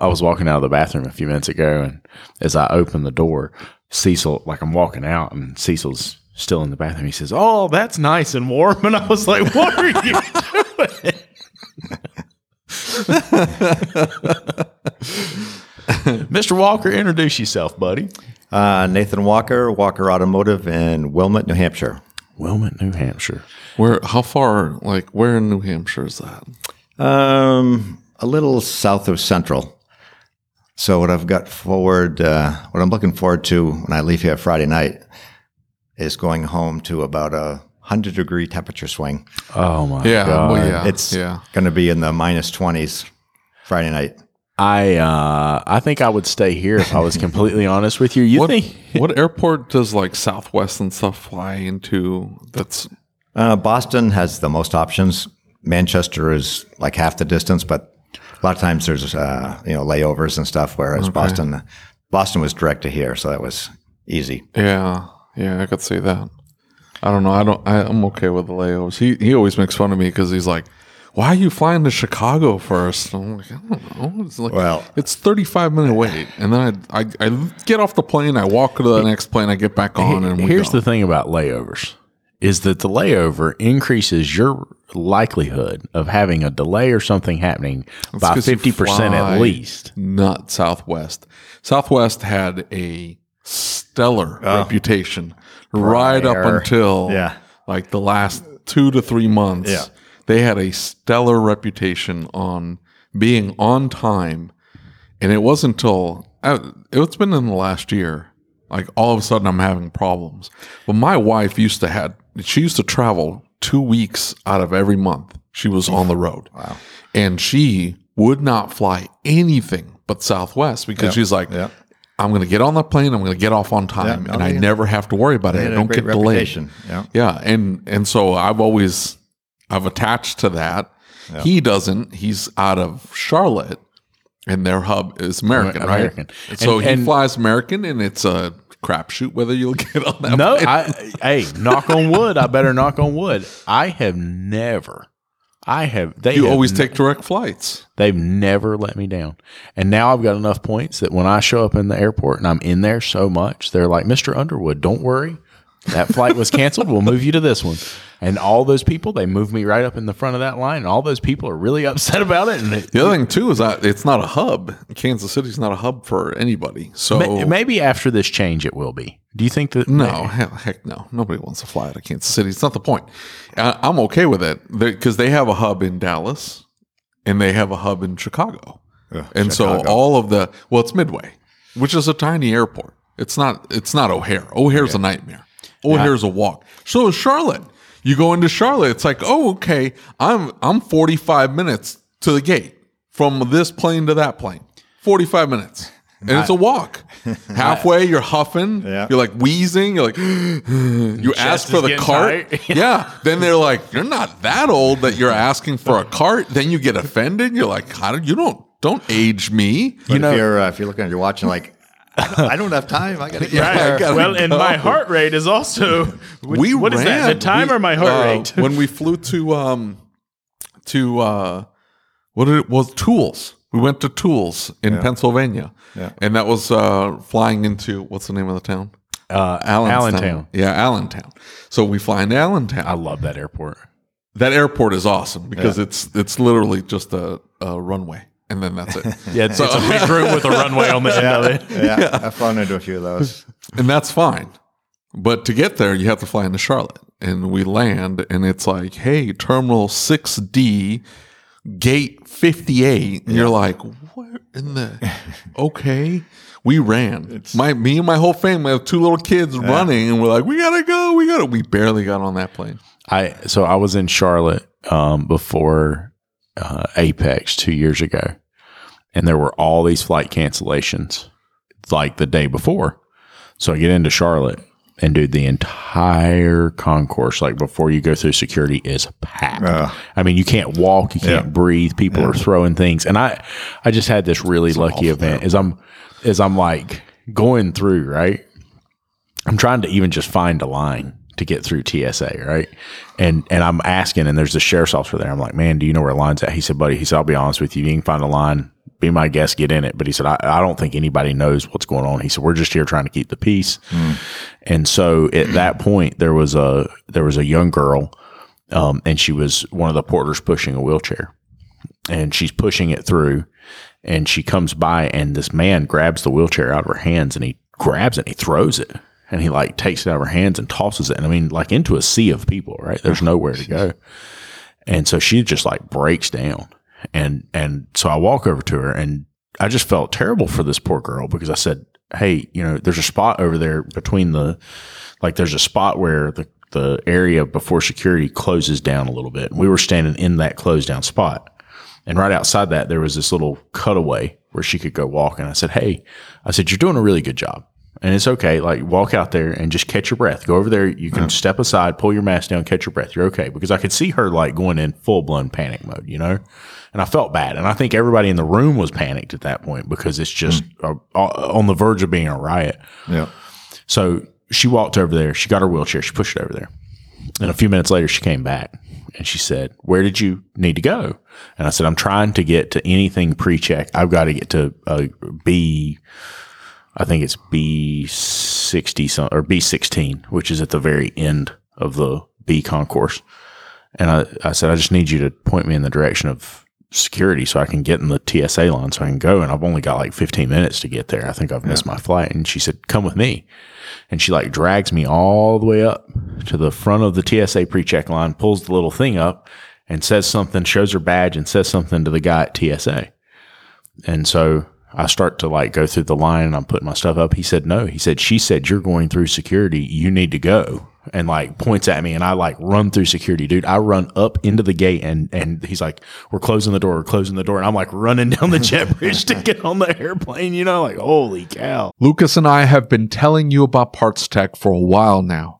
I was walking out of the bathroom a few minutes ago, and as I opened the door, Cecil, like I'm walking out, and Cecil's still in the bathroom. He says, "Oh, that's nice and warm," and I was like, "What are you doing?" Mr. Walker, introduce yourself, buddy. Uh, Nathan Walker, Walker Automotive in Wilmot, New Hampshire. Wilmot, New Hampshire. Where? How far? Like where in New Hampshire is that? Um, a little south of Central. So what I've got forward, uh, what I'm looking forward to when I leave here Friday night is going home to about a hundred degree temperature swing. Oh my Yeah. god! Well, yeah. It's yeah. going to be in the minus twenties Friday night. I uh, I think I would stay here if I was completely honest with you. You What think? what airport does like Southwest and stuff fly into? That's Uh, Boston has the most options. Manchester is like half the distance, but a lot of times there's uh, you know layovers and stuff. Whereas Boston, Boston was direct to here, so that was easy. yeah, yeah. I could see that. I don't know. I don't. I, I'm okay with the layovers. He he always makes fun of me because he's like, "Why are you flying to Chicago first? And I'm like, I don't know. It's like Well- it's 35 minute wait, and then I, I I get off the plane, I walk to the next plane, I get back on, and we Here's the thing about layovers is that the layover increases your likelihood of having a delay or something happening by 'cause you 50% fly at least. Not Southwest. Southwest had a stellar reputation right up until Yeah. like the last two to three months. Yeah. They had a stellar reputation on being on time. And it wasn't until uh, it's been in the last year. Like all of a sudden I'm having problems. But my wife used to had she used to travel two weeks out of every month. She was on the road. Wow. And she would not fly anything but Southwest because she's like, Yep. I'm going to get on the plane. I'm going to get off on time, no, and I oh, they- never have to worry about it. I don't great get delayed. reputation. Yeah. Yeah, and and so I've always I've attached to that. He doesn't. He's out of Charlotte, and their hub is American, right? American. So And- he and- flies American, and it's a crapshoot whether you'll get on that. No. I hey, knock on wood. I better knock on wood. I have never I have they you have always ne- take direct flights. They've never let me down. And now I've got enough points that when I show up in the airport and I'm in there so much, they're like, Mr. Underwood, don't worry. That flight was canceled. We'll move you to this one. And all those people, they move me right up in the front of that line. And all those people are really upset about it. And it, The other thing too is that it's not a hub. Kansas City's not a hub for anybody. So ma- maybe after this change, it will be. Do you think that? No, hell, heck no. Nobody wants to fly out of Kansas City. It's not the point. I, I'm okay with it because they have a hub in Dallas and they have a hub in Chicago. and so all of the well, it's Midway, which is a tiny airport. It's not. It's not O'Hare. O'Hare's a nightmare. O'Hare's a walk. So Charlotte. You go into Charlotte. It's like, oh, okay. I'm I'm 45 minutes to the gate from this plane to that plane. 45 minutes. And it's a walk. Halfway, you're huffing. Yeah. You're like wheezing. You're like, you ask for the cart. yeah. Then they're like, you're not that old that you're asking for a cart. Then you get offended. You're like, how do you don't don't age me? But know- if you're uh, if you're looking at your watch and like, I don't, I don't have time. I got to get there. gotta well, and go. my heart rate is also. we what is that? The time We- or my heart uh, rate? when we flew to um to uh what did it was Tools. We went to Tools in Pennsylvania. Yeah. And that was uh flying into what's the name of the town? Uh, Allenstown. Allentown. Yeah, Allentown. So we fly into Allentown. I love that airport. that airport is awesome because it's it's literally just a, a runway. And then that's it. Yeah, it's, it's a big room with a runway on the end of it. Yeah, I've flown into a few of those. and that's fine. But to get there, you have to fly into Charlotte, and we land, and it's like, hey, Terminal Six D, Gate Fifty Eight, and you're like, what in the? Okay, we ran. my me and my whole family have two little kids running, and we're like, we gotta go, we gotta. We barely got on that plane. I so I was in Charlotte um, before uh, Apex two years ago, and there were all these flight cancellations like the day before. So I get into Charlotte, and dude, the entire concourse, like before you go through security, is packed. Ugh. I mean, you can't walk, you can't Yeah. breathe. People are throwing things, and I, I just had this really lucky event. As I'm, as I'm like going through, right? I'm trying to even just find a line to get through TSA, right? And and I'm asking, and there's the sheriff's officer there. I'm like, man, do you know where a line's at? He said, buddy, he said, I'll be honest with you, you can find a line. Be my guest, get in it. But he said, I, I don't think anybody knows what's going on. He said, we're just here trying to keep the peace. And so at that point, there was a there was a young girl, um, and she was one of the porters pushing a wheelchair, and she's pushing it through, and she comes by, and this man grabs the wheelchair out of her hands, and he grabs it, and he throws it, and he like takes it out of her hands and tosses it, and I mean like into a sea of people, right? There's nowhere to go, and so she just like breaks down, and and so I walk over to her, and I just felt terrible for this poor girl because I said, hey, you know, there's a spot over there between the, like, there's a spot where the the area before security closes down a little bit. And we were standing in that closed down spot. And right outside that, there was this little cutaway where she could go walk. And I said, Hey, I said, you're doing a really good job. And it's okay. Like walk out there and just catch your breath. Go over there. You can step aside, pull your mask down, catch your breath. You're okay. Because I could see her like going in full blown panic mode, you know? And I felt bad. And I think everybody in the room was panicked at that point because it's just uh, on the verge of being a riot. Yeah. So she walked over there. She got her wheelchair. She pushed it over there. And a few minutes later, she came back and she said, Where did you need to go? And I said, I'm trying to get to anything pre check. I've got to get to uh, B, I think it's B60 some, or B16, which is at the very end of the B concourse. And I, I said, I just need you to point me in the direction of security so I can get in the TSA line so I can go. And I've only got like 15 minutes to get there. I think I've missed my flight. And she said, Come with me. And she like drags me all the way up to the front of the TSA pre check line, pulls the little thing up and says something, shows her badge and says something to the guy at TSA. And so I start to like go through the line and I'm putting my stuff up. He said, no. He said, she said, you're going through security. You need to go. And like points at me and I like run through security, dude. I run up into the gate and, and he's like, we're closing the door. We're closing the door. And I'm like running down the jet bridge to get on the airplane, you know, like, holy cow. Lucas and I have been telling you about PartsTech for a while now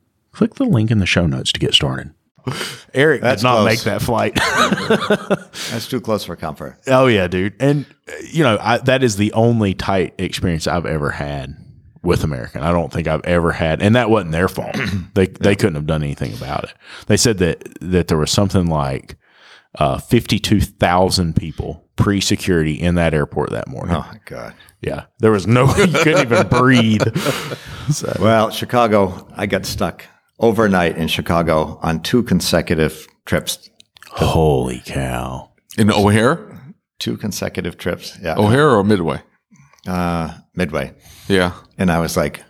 Click the link in the show notes to get started. Eric That's did not close. make that flight. That's too close for comfort. oh yeah, dude. And you know, I, that is the only tight experience I've ever had with American. I don't think I've ever had, and that wasn't their fault. they they couldn't have done anything about it. They said that that there was something like uh, 52,000 people pre security in that airport that morning. Oh my God. Yeah. There was no, you couldn't even breathe. So, Well, Chicago, I got stuck overnight in Chicago on two consecutive trips. holy cow. In O'Hare, Two consecutive trips. Yeah. O'Hare or Midway. Uh, midway. Yeah, And I was like,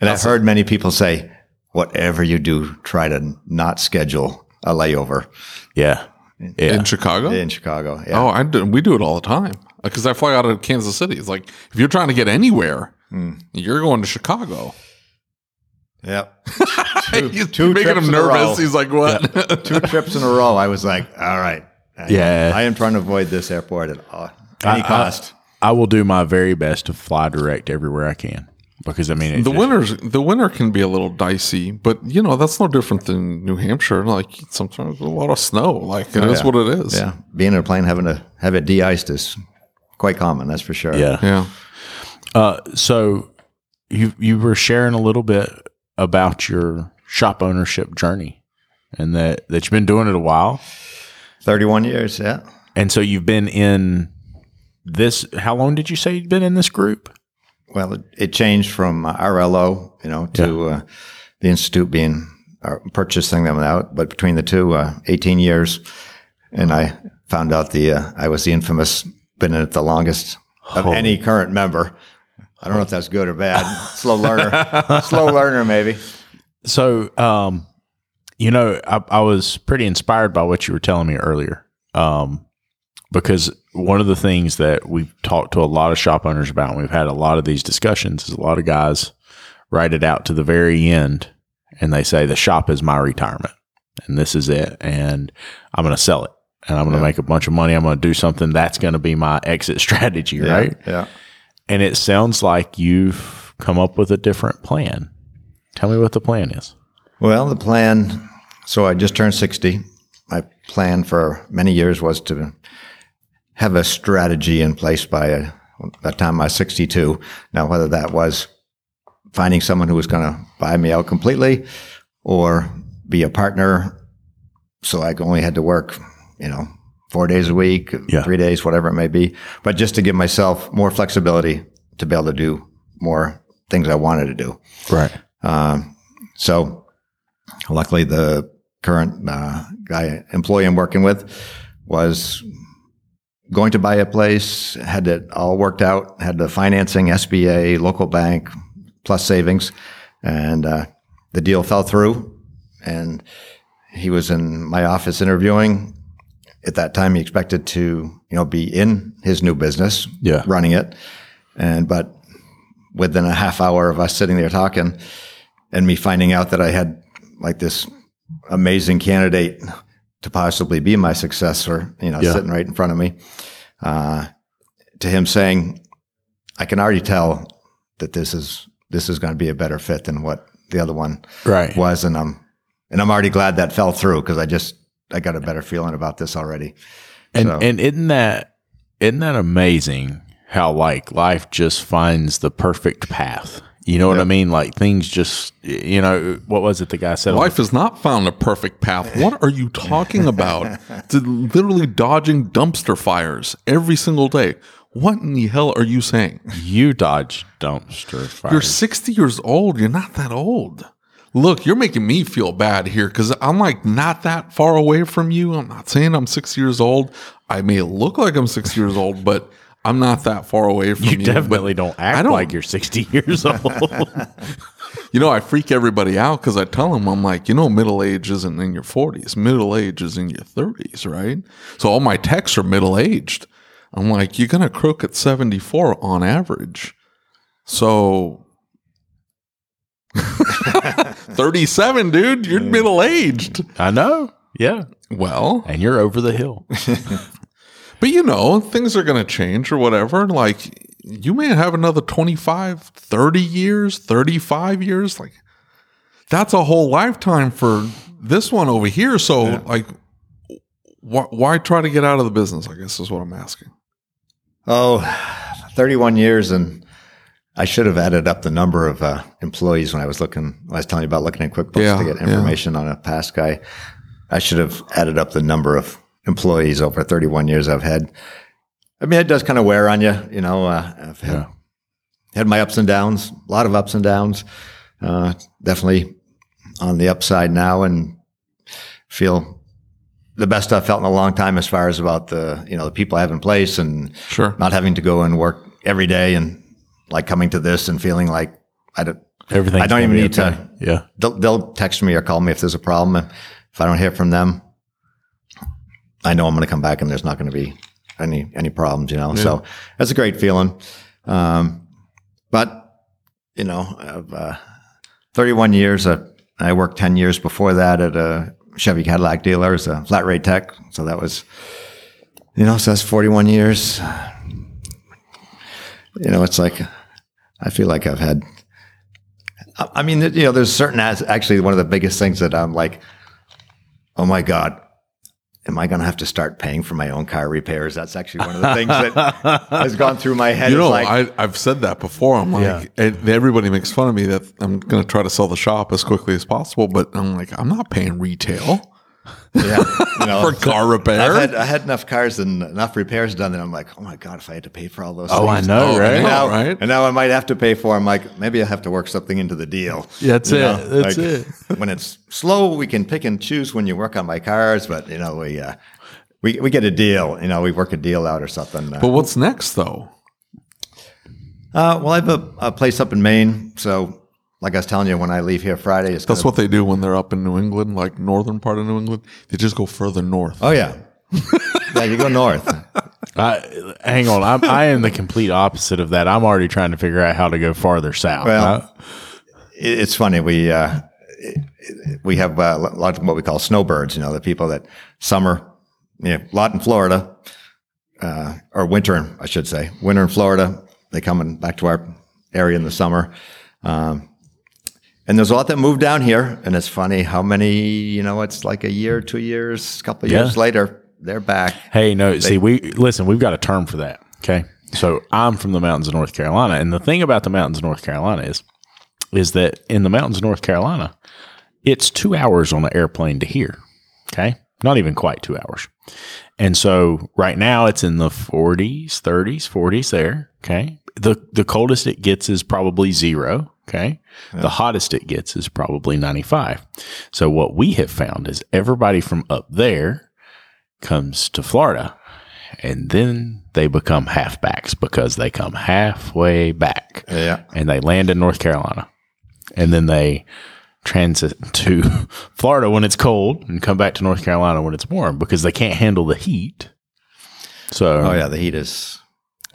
and I've heard many people say, whatever you do, try to not schedule a layover Yeah. Yeah. in Chicago. in Chicago. Yeah. Oh, I do, we do it all the time because I fly out of Kansas City. It's like if you're trying to get anywhere, Hmm. you're going to Chicago. Yep. He's two making trips him in a row. nervous. He's like, "What?" two trips in a row. I was like, all right. I, Yeah. I am trying to avoid this airport at all, any cost. I will do my very best to fly direct everywhere I can because I mean, the just- winters, the winter can be a little dicey, but you know that's no different than New Hampshire. Like sometimes a lot of snow. Like it is yeah. what it is. yeah. Being in a plane, having to have it de-iced is quite common. That's for sure. Yeah. yeah. Uh, so you you were sharing a little bit about your shop ownership journey, and that that you've been doing it a while, 31 years. Yeah. and so you've been in this. How long did you say you'd been in this group? Well, it, it changed from uh, RLO, you know, to uh, the institute being uh, purchasing them out. But between the two, uh, 18 years, and I found out the uh, I was the infamous been in it the longest of any current member. I don't know if that's good or bad. Slow learner, slow learner, maybe. So, um, you know, I, I was pretty inspired by what you were telling me earlier, um, because one of the things that we've talked to a lot of shop owners about, and we've had a lot of these discussions, is a lot of guys write it out to the very end, and they say the shop is my retirement, and this is it, and I'm going to sell it, and I'm going to Yeah. make a bunch of money. I'm going to do something that's going to be my exit strategy, right? Yeah. And it sounds like you've come up with a different plan. Tell me what the plan is. Well, the plan. So I just turned 60. My plan for many years was to have a strategy in place by uh, that time I was 62. Now, whether that was finding someone who was going to buy me out completely or be a partner, so I only had to work, you know, four days a week, Yeah. three days, whatever it may be, but just to give myself more flexibility to be able to do more things I wanted to do. Right. Um, so luckily the current uh, guy employee I'm working with was going to buy a place, had it all worked out, had the financing, SBA, local bank, plus savings, and uh, the deal fell through. And he was in my office interviewing. At that time, he expected to, you know, be in his new business, Yeah. running it, and but within a half hour of us sitting there talking and me finding out that I had like this amazing candidate to possibly be my successor, you know, Yeah. sitting right in front of me, uh, to him saying, I can already tell that this is, this is going to be a better fit than what the other one Right. was. And I'm, and I'm already glad that fell through because I just, I got a better feeling about this already. And So- and isn't that isn't that amazing how like life just finds the perfect path? You know what I mean? Like things just you know what was it the guy said? Life has not found a perfect path. What are you talking about? To literally dodging dumpster fires every single day. What in the hell are you saying? you dodge dumpster fires. You're 60 years old. You're not that old. Look, you're making me feel bad here because I'm like not that far away from you. I'm not saying I'm six years old. I may look like I'm six years old, but I'm not that far away from you. you definitely don't act I don't- like you're 60 years old. You know, I freak everybody out because I tell them, I'm like, you know, middle age isn't in your 40s. Middle age is in your 30s, right? So all my texts are middle aged. I'm like, you're going to croak at 74 on average. So 37, dude, you're middle aged. I know. Yeah. Well, And you're over the hill. but you know, things are going to change or whatever. Like, you may have another 25, 30 years, 35 years. Like, that's a whole lifetime for this one over here. So, like, why, why try to get out of the business? I guess is what I'm asking. Oh, 31 years and I should have added up the number of uh, employees when I was looking. When I was telling you about looking at QuickBooks Yeah, to get yeah. information on a past guy. I should have added up the number of employees over 31 years I've had. I mean, it does kind of wear on you, you know. Uh, I've had, Yeah. had my ups and downs, a lot of ups and downs. Uh, definitely on the upside now, and feel the best I've felt in a long time as far as about the you know the people I have in place and Sure. not having to go and work every day and like coming to this and feeling like I don't. Everything. I don't even need to Yeah. they'll, they'll text me or call me if there's a problem. If I don't hear from them, I know I'm going to come back and there's not going to be any any problems. You know, so that's a great feeling. Um, but you know, I've, uh, 31 years. Uh, I worked 10 years before that at a Chevy Cadillac dealer as a flat rate tech. So that was, you know, so that's 41 years. You know, it's like I feel like I've had I mean, you know, there's certain as actually one of the biggest things that I'm like, oh my god, am I going to have to start paying for my own car repairs? That's actually one of the things that has gone through my head. You know, like, I, I've said that before. I'm like, Yeah. and everybody makes fun of me that I'm going to try to sell the shop as quickly as possible, but I'm like, I'm not paying retail yeah, you know, for car repair. I've had, I had enough cars and enough repairs done that I'm like, oh my god, if I had to pay for all those, Oh, I know, Oh, right? And now, right? and now I might have to pay for. I'm like, maybe I have to work something into the deal. Yeah, that's You it. know, That's like, it. When it's slow, we can pick and choose when you work on my cars, but you know, we uh, we we get a deal. You know, we work a deal out or something. Uh, but what's next, though? Uh, well, I have a, a place up in Maine, so like I was telling you, when I leave here Friday, it's That's gonna- what they do when they're up in New England, like northern part of New England. They just go further north. Oh yeah, yeah. You go north. I, hang on. I'm, I am the complete opposite of that. I'm already trying to figure out how to go farther south. Well, It- it's funny. We uh, we have uh, a lot of what we call snowbirds. You know, the people that summer, you know, a lot in Florida, uh, or winter, I should say, winter in Florida. They come in back to our area in the summer. Um, and there's a lot that move down here, and it's funny how many, you know, it's like a year, two years, a couple of years Yeah. later, they're back. Hey, no, see, we listen, we've got a term for that. Okay. So I'm from the mountains of North Carolina. And the thing about the mountains of North Carolina is, is that in the mountains of North Carolina, it's two hours on an airplane to here. Okay. Not even quite two hours. And so right now it's in the 40s, 30s, 40s there. Okay. The, the coldest it gets is probably zero. Okay. The hottest it gets is probably 95. So what we have found is everybody from up there comes to Florida and then they become halfbacks because they come halfway back Yeah. and they land in North Carolina and then they transit to Florida when it's cold and come back to North Carolina when it's warm because they can't handle the heat. So Oh yeah, the heat is.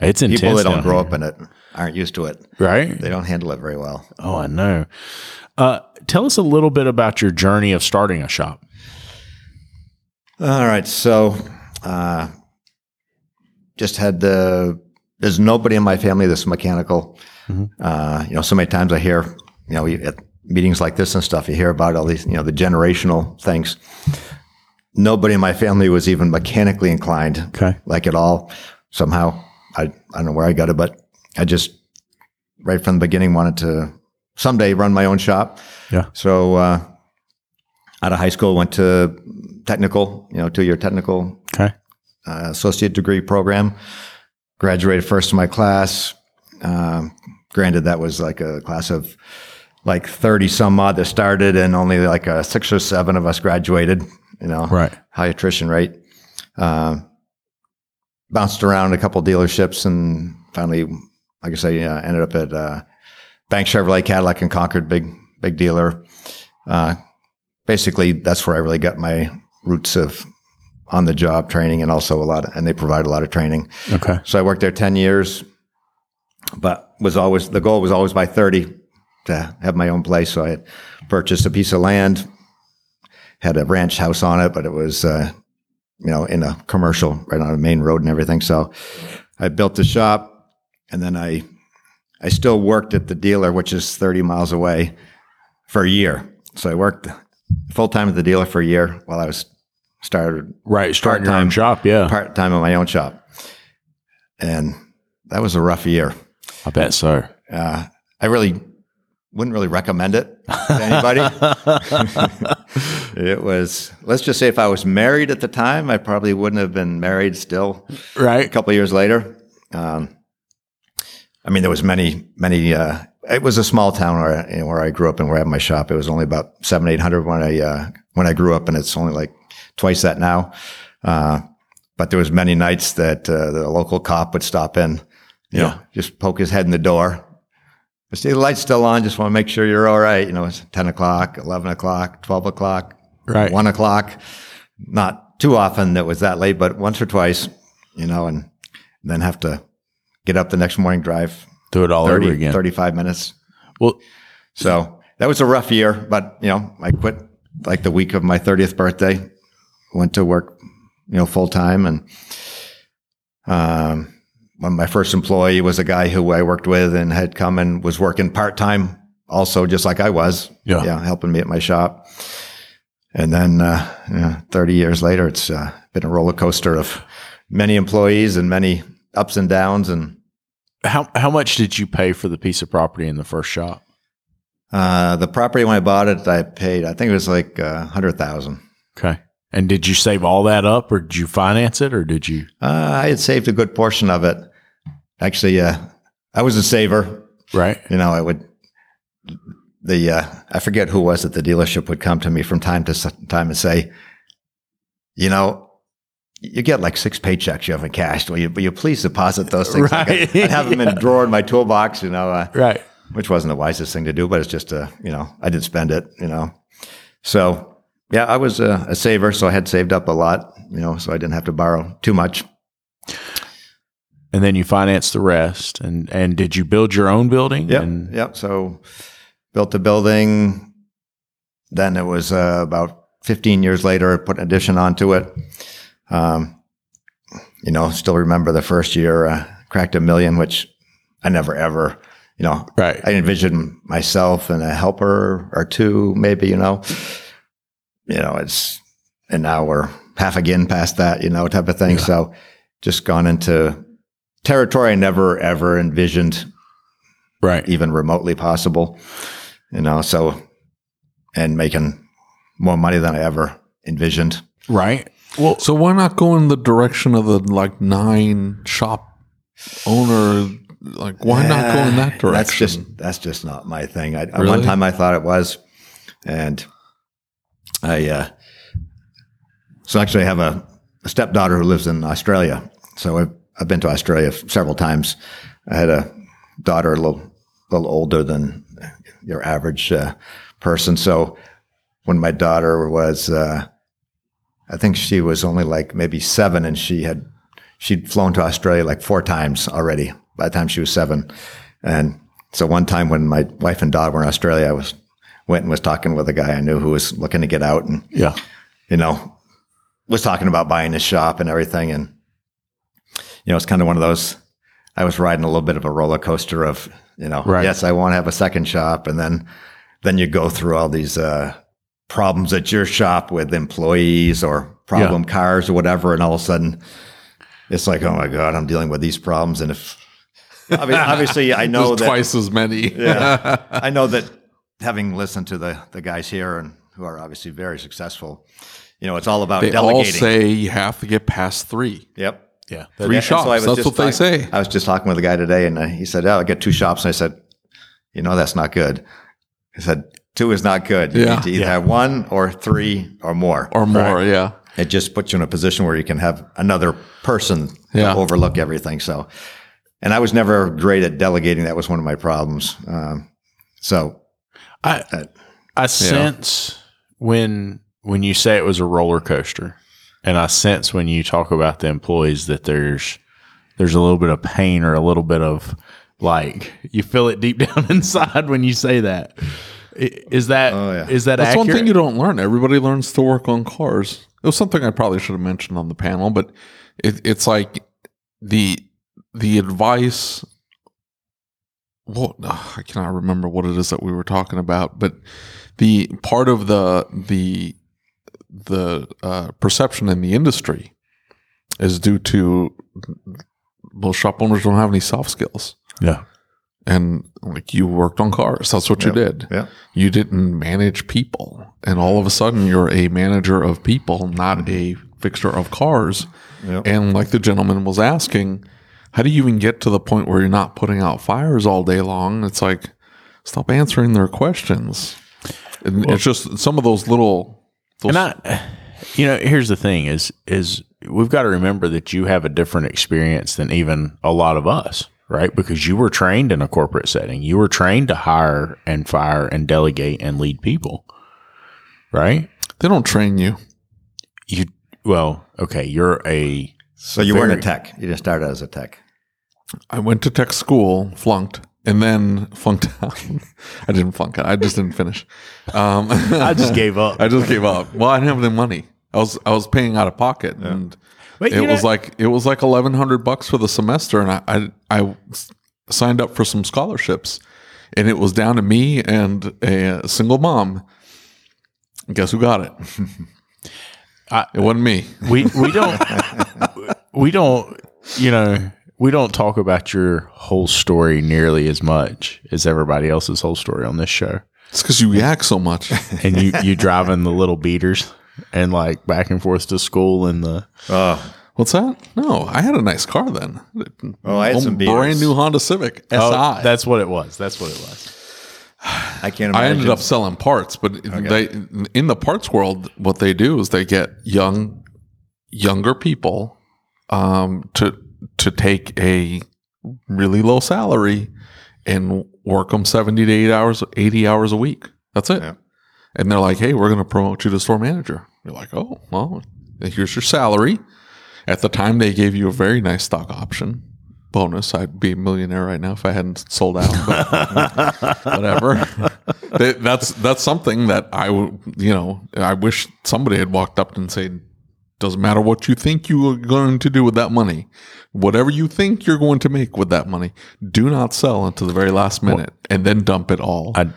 it's intense. People that don't grow here, up in it aren't used to it. right? They don't handle it very well. Oh, I know. Uh, tell us a little bit about your journey of starting a shop. All right. So, uh, just had the, there's nobody in my family that's mechanical. Uh, you know, so many times I hear, you know, at meetings like this and stuff, you hear about all these, you know, the generational things. Nobody in my family was even mechanically inclined, Okay. like at all. Somehow, I, I don't know where I got it, but I just, right from the beginning, wanted to someday run my own shop. Yeah. So, uh, out of high school, went to technical, you know, two year technical Okay. uh, associate degree program. Graduated first in my class. Um, granted, that was like a class of like 30 some odd that started, and only like uh, six or seven of us graduated, you know, Right. high attrition rate. Um bounced around a couple dealerships and finally, like I say, uh, ended up at uh, Banks Chevrolet Cadillac in Concord, big, big dealer. Uh, basically, that's where I really got my roots of on the job training and also a lot of, and they provide a lot of training. Okay. So I worked there 10 years, but was always, the goal was always by 30 to have my own place. So I had purchased a piece of land, had a ranch house on it, but it was, uh, you know, in a commercial right on a main road and everything. So I built the shop and then I, I still worked at the dealer, which is 30 miles away for a year. So I worked full time at the dealer for a year while I was started Right. Starting your own shop. Yeah. part time in my own shop. And that was a rough year. I bet so. Uh, I really wouldn't really recommend it to anybody. it was, let's just say if I was married at the time, I probably wouldn't have been married still Right. a couple of years later. Um, I mean, there was many, many, uh, it was a small town where, I- you know, where I grew up and where I had my shop. It was only about seven, eight hundred when I, uh, when I grew up and it's only like twice that now. Uh, but there was many nights that, uh, the local cop would stop in, you Yeah. know, just poke his head in the door. See, the light's still on. Just want to make sure you're all right. You know, it's 10 o'clock, 11 o'clock, 12 o'clock, Right. one o'clock. Not too often that was that late, but once or twice, you know, and then have to get up the next morning, drive Do it all 30, over again. 35 minutes. Well, So that was a rough year, but you know, I quit like the week of my 30th birthday, went to work, you know, full time. And, um, when my first employee was a guy who I worked with and had come and was working part time also, just like I was. Yeah. Yeah. Helping me at my shop. And then, uh, yeah, 30 years later, it's uh, been a roller coaster of many employees and many ups and downs. And how how much did you pay for the piece of property in the first shop? Uh, the property when I bought it, I paid. I think it was like a hundred thousand. Okay. And did you save all that up, or did you finance it, or did you? Uh, I had saved a good portion of it. Actually, uh, I was a saver. Right. You know, I would. The uh, I forget who was at the dealership would come to me from time to time and say, you know, you get like six paychecks you haven't cashed. Will you, will you please deposit those things? Like, Right. I'd have them in a drawer in my toolbox. You know, uh, Right. which wasn't the wisest thing to do, but it's just a, you know, I didn't spend it, you know. So, yeah, I was a, a saver, so I had saved up a lot, you know, so I didn't have to borrow too much. And then you financed the rest. And and did you build your own building? Yeah, And Yep. So, built the building. Then it was uh, about 15 years later, put an addition onto it. Um, you know, still remember the first year, uh, cracked a million, which I never ever, you know, right. I envisioned myself and a helper or two, maybe, you know. You know, it's and now we're half again past that, you know, type of thing. Yeah. So just gone into territory I never ever envisioned right. even remotely possible. You know, so and making more money than I ever envisioned. Right. Well, So why not go in the direction of the like nine shop owner? Like why not go in that direction? That's just that's just not my thing. I, Really? one time I thought it was, and I uh, so actually I have a, a stepdaughter who lives in Australia. So I've I've been to Australia several times. I had a daughter a little little older than your average uh, person. So when my daughter was, uh, I think she was only like maybe seven, and she had she'd flown to Australia like four times already by the time she was seven. And so one time when my wife and daughter were in Australia, I was went and was talking with a guy I knew who was looking to get out and, yeah. you know, was talking about buying a shop and everything. And, you know, it's kind of one of those, I was riding a little bit of a roller coaster of, you know, Right. yes, I want to have a second shop. And then, then you go through all these, uh, problems at your shop with employees or problem cars or whatever. And all of a sudden it's like, oh my God, I'm dealing with these problems. And if, obvi- obviously I know that twice as many. yeah. I know that having listened to the, the guys here and who are obviously very successful, you know, it's all about they all say you have to get past three. yep. Yeah. Three And shops. I was That's what they say. I was just talking with a guy today and uh, he said, oh, I get two shops. And I said, you know, that's not good. He said, two is not good. You Yeah. need to either Yeah. have one or three or more. Or more, yeah. it just puts you in a position where you can have another person Yeah. to overlook everything. So, and I was never great at delegating. That was one of my problems. Um, so I Uh, I sense when when you say it was a roller coaster, and I sense when you talk about the employees that there's there's a little bit of pain or a little bit of like you feel it deep down inside when you say that. I- Is that Oh, yeah. is that That's accurate? one thing you don't learn. Everybody learns to work on cars. It was something I probably should have mentioned on the panel, but it, it's like the the advice. Well, ugh, I cannot remember what it is that we were talking about, but the part of the the the uh, perception in the industry is due to most shop owners don't have any soft skills. yeah. And like you worked on cars. That's what you did. Yeah. You didn't manage people. And all of a sudden you're a manager of people, not a fixture of cars. And like the gentleman was asking, how do you even get to the point where you're not putting out fires all day long? It's like, stop answering their questions. And it's just some of those little. Those, And I, you know, here's the thing: is is we've got to remember that you have a different experience than even a lot of us, right? Because you were trained in a corporate setting. You were trained to hire and fire and delegate and lead people, right? they don't train you. You well, okay, you're a So you weren't a tech. You didn't start out as a tech. I went to tech school, flunked, and then flunked out. I didn't flunk it. I just didn't finish. Um, I just gave up. I just gave up. Well, I didn't have the money. I was I was paying out of pocket, and But it was know- like it was like eleven hundred bucks for the semester, and I I signed up for some scholarships, and it was down to me and a single mom. And guess who got it? I- it wasn't me. we we don't we don't you know we don't talk about your whole story nearly as much as everybody else's whole story on this show. It's because you react so much. And you you driving the little beaters and like back and forth to school and the Oh, What's that? No, I had a nice car then. Oh, I had some brand new Honda Civic SI. oh, that's what it was. That's what it was. I can't I ended up selling parts, but they in the parts world, what they do is they get young, younger people um, to to take a really low salary and work them seventy to eight hours, eighty hours a week. That's it. Yeah. And they're like, "Hey, we're going to promote you to store manager." You're like, "Oh, well, here's your salary." At the time, they gave you a very nice stock option bonus. I'd be a millionaire right now if I hadn't sold out. But whatever. That- that's that's something that I would, you know, I wish somebody had walked up and said, "Doesn't matter what you think you are going to do with that money. Whatever you think you're going to make with that money, do not sell until the very last minute and then dump it all." I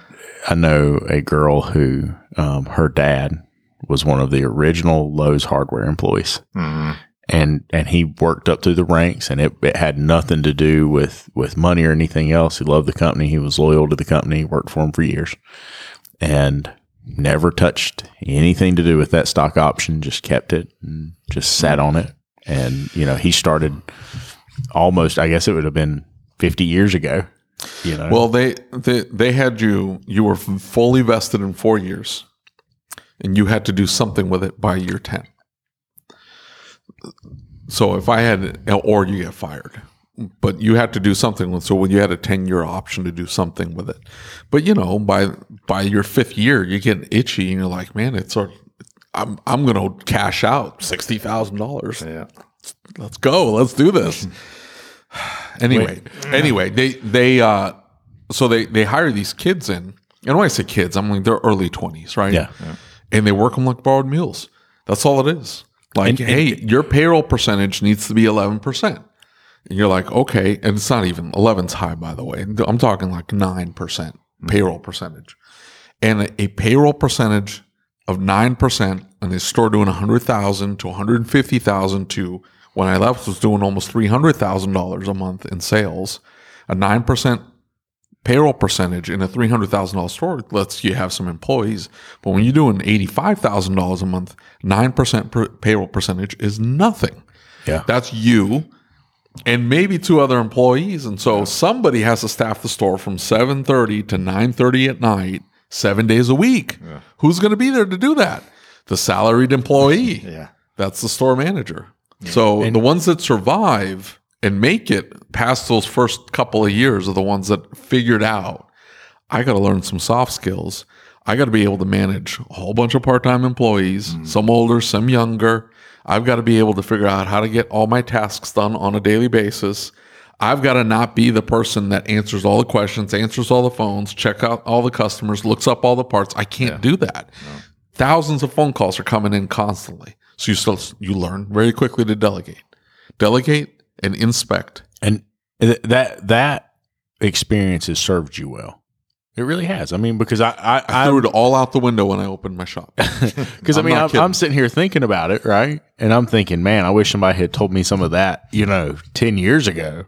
I know a girl who um, her dad was one of the original Lowe's hardware employees. And and he worked up through the ranks, and it, it had nothing to do with with money or anything else. He loved the company. He was loyal to the company. Worked for him for years, and never touched anything to do with that stock option. Just kept it and just sat on it. And you know, he started almost. I guess it would have been fifty years ago. You know, Well, they, they they had you you were fully vested in four years, and you had to do something with it by year ten. So if I had, or you get fired, but you had to do something with. So when you had a ten year option to do something with it, but you know by by your fifth year you get itchy and you're like, man, it's sort. I'm I'm gonna cash out sixty thousand dollars Yeah. let's go let's do this anyway anyway they they uh so they they hire these kids in. And when i say kids i'm like they're early 20s right? Yeah. and they work them like borrowed mules. That's all it is. Like And- hey your payroll percentage needs to be 11% and you're like okay. And it's not even 11's high by the way. I'm talking like 9% payroll percentage. And a, a payroll percentage of 9% and they store doing 100000 to 150000 to when i left was doing almost $300000 a month in sales a 9% payroll percentage in a $300000 store lets you have some employees. But when you're doing $85000 a month 9% per payroll percentage is nothing. Yeah. that's you and maybe two other employees. And so somebody has to staff the store from 7.30 to 9.30 at night seven days a week. Who's going to be there to do that? The salaried employee. Yeah. that's the store manager so the ones that survive and make it past those first couple of years are the ones that figured out i got to learn some soft skills. I got to be able to manage a whole bunch of part-time employees mm-hmm. some older some younger. I've got to be able to figure out how to get all my tasks done on a daily basis. I've got to not be the person that answers all the questions, answers all the phones, check out all the customers, looks up all the parts. I can't do that. Thousands of phone calls are coming in constantly. So you still you learn very quickly to delegate. Delegate and inspect. and th- that that experience has served you well. It really has. I mean, because I I, I I threw it all out the window when I opened my shop. Because I mean, I'm. I'm sitting here thinking about it, right? And I'm thinking, man, I wish somebody had told me some of that, you know, ten years ago,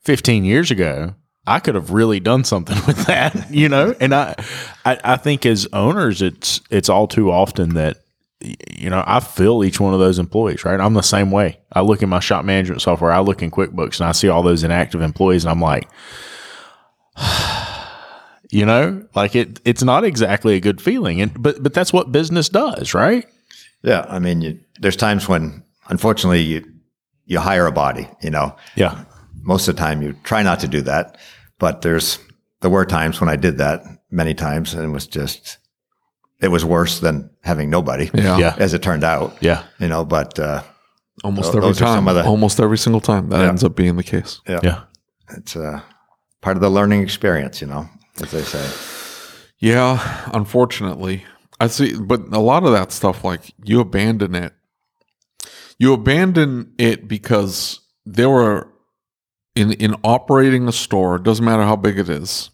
fifteen years ago. I could have really done something with that, you know. And I, I, I think as owners, it's it's all too often that you know I feel each one of those employees. Right, I'm the same way. I look in my shop management software, I look in QuickBooks, and I see all those inactive employees, and I'm like. You know, like it, it's not exactly a good feeling, and but but that's what business does, right? Yeah, I mean, you, there's times when, unfortunately, you you hire a body. You know, Yeah, most of the time you try not to do that, but there's there were times when I did that many times, and it was just it was worse than having nobody. Yeah. Yeah. as it turned out. yeah, You know, but uh, Almost Tho- every time. the- almost every single time that Yeah. ends up being the case. yeah, yeah. it's uh, part of the learning experience. You know, as they say. Yeah, unfortunately. I see but a lot of that stuff like you abandon it. You abandon it because there were in in operating a store, doesn't matter how big it is.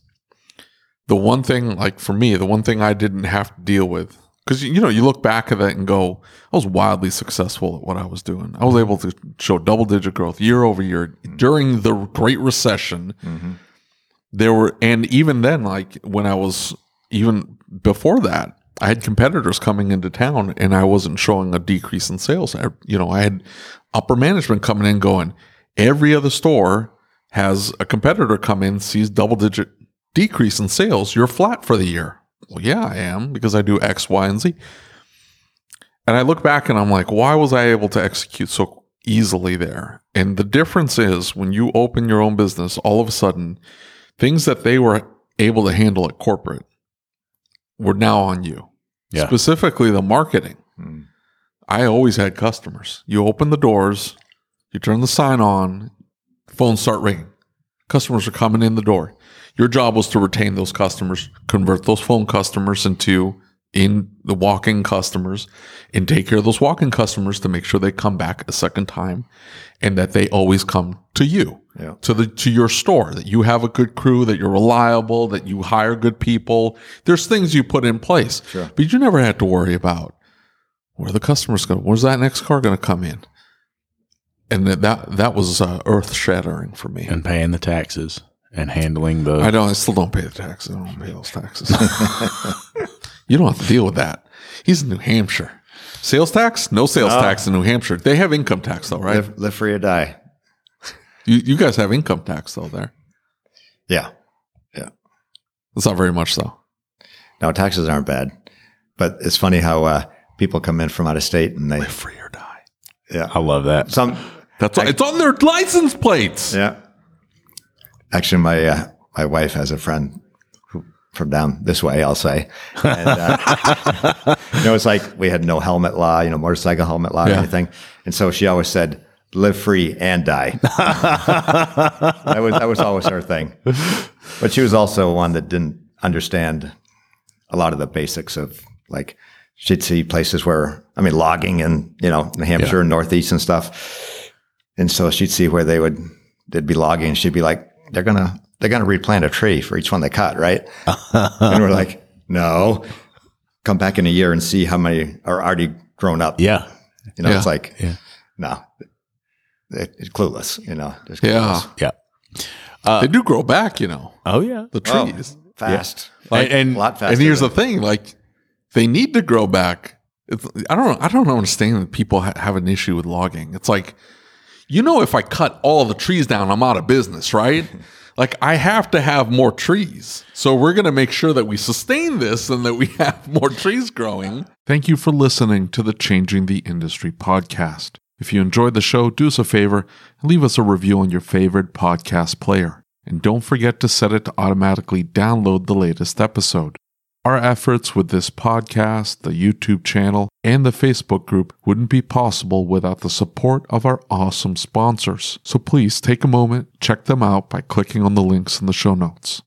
The one thing like for me, the one thing I didn't have to deal with cuz you know, you look back at that and go, I was wildly successful at what I was doing. I was able to show double digit growth year over year during the Great Recession. Mm-hmm. There were and even then like when i was even before that i had competitors coming into town and i wasn't showing a decrease in sales. I, you know i had upper management coming in going every other store has a competitor come in sees double digit decrease in sales you're flat for the year well yeah i am because i do x y and z and i look back and i'm like why was i able to execute so easily there and the difference is when you open your own business all of a sudden things that they were able to handle at corporate were now on you. Yeah. Specifically the marketing. Mm. I always had customers. You open the doors, you turn the sign on, phones start ringing. Customers are coming in the door. Your job was to retain those customers, convert those phone customers into in the walk-in customers and take care of those walk-in customers to make sure they come back a second time and that they always come to you Yeah. to the to your store that you have a good crew that you're reliable that you hire good people. There's things you put in place. Sure. but you never had to worry about where the customers go where's that next car going to come in? And that that, that was uh, earth shattering for me. And paying the taxes and handling the i don't i still don't pay the taxes i don't pay those taxes you don't have to deal with that he's in new hampshire sales tax no sales No. tax in new hampshire they have income tax though right Live, live free or die. you, you guys have income tax though there Yeah. Yeah. It's not very much though No, taxes aren't bad, but it's funny how uh, people come in from out of state and they, live free or die yeah, I love that. some, That's it's on their license plates. yeah. Actually, my uh, my wife has a friend who, from down this way, I'll say. And, uh, you know, it's like we had no helmet law, you know, motorcycle helmet law or Yeah. anything, and so she always said, "Live free and die." that was that was always her thing. But she was also one that didn't understand a lot of the basics of like she'd see places where I mean logging in you know New Hampshire and Northeast and stuff, and so she'd see where they would they'd be logging, and she'd be like, they're gonna they're gonna replant a tree for each one they cut, right? and we're like, no, come back in a year and see how many are already grown up. Yeah. You know, Yeah. it's like Yeah. no, it, it's clueless. You know, just Yeah. clueless. Yeah. they do grow back, you know, Oh yeah. the Oh, trees. fast, Like- and a lot faster. and here's the thing: like, they need to grow back. It's, I don't. I don't understand that people ha- have an issue with logging. It's like, you know, if I cut all the trees down, I'm out of business, right? like, I have to have more trees. So we're going to make sure that we sustain this and that we have more trees growing. Thank you for listening to the Changing the Industry podcast. If you enjoyed the show, do us a favor and leave us a review on your favorite podcast player. And don't forget to set it to automatically download the latest episode. Our efforts with this podcast, the YouTube channel, and the Facebook group wouldn't be possible without the support of our awesome sponsors. So please take a moment, check them out by clicking on the links in the show notes.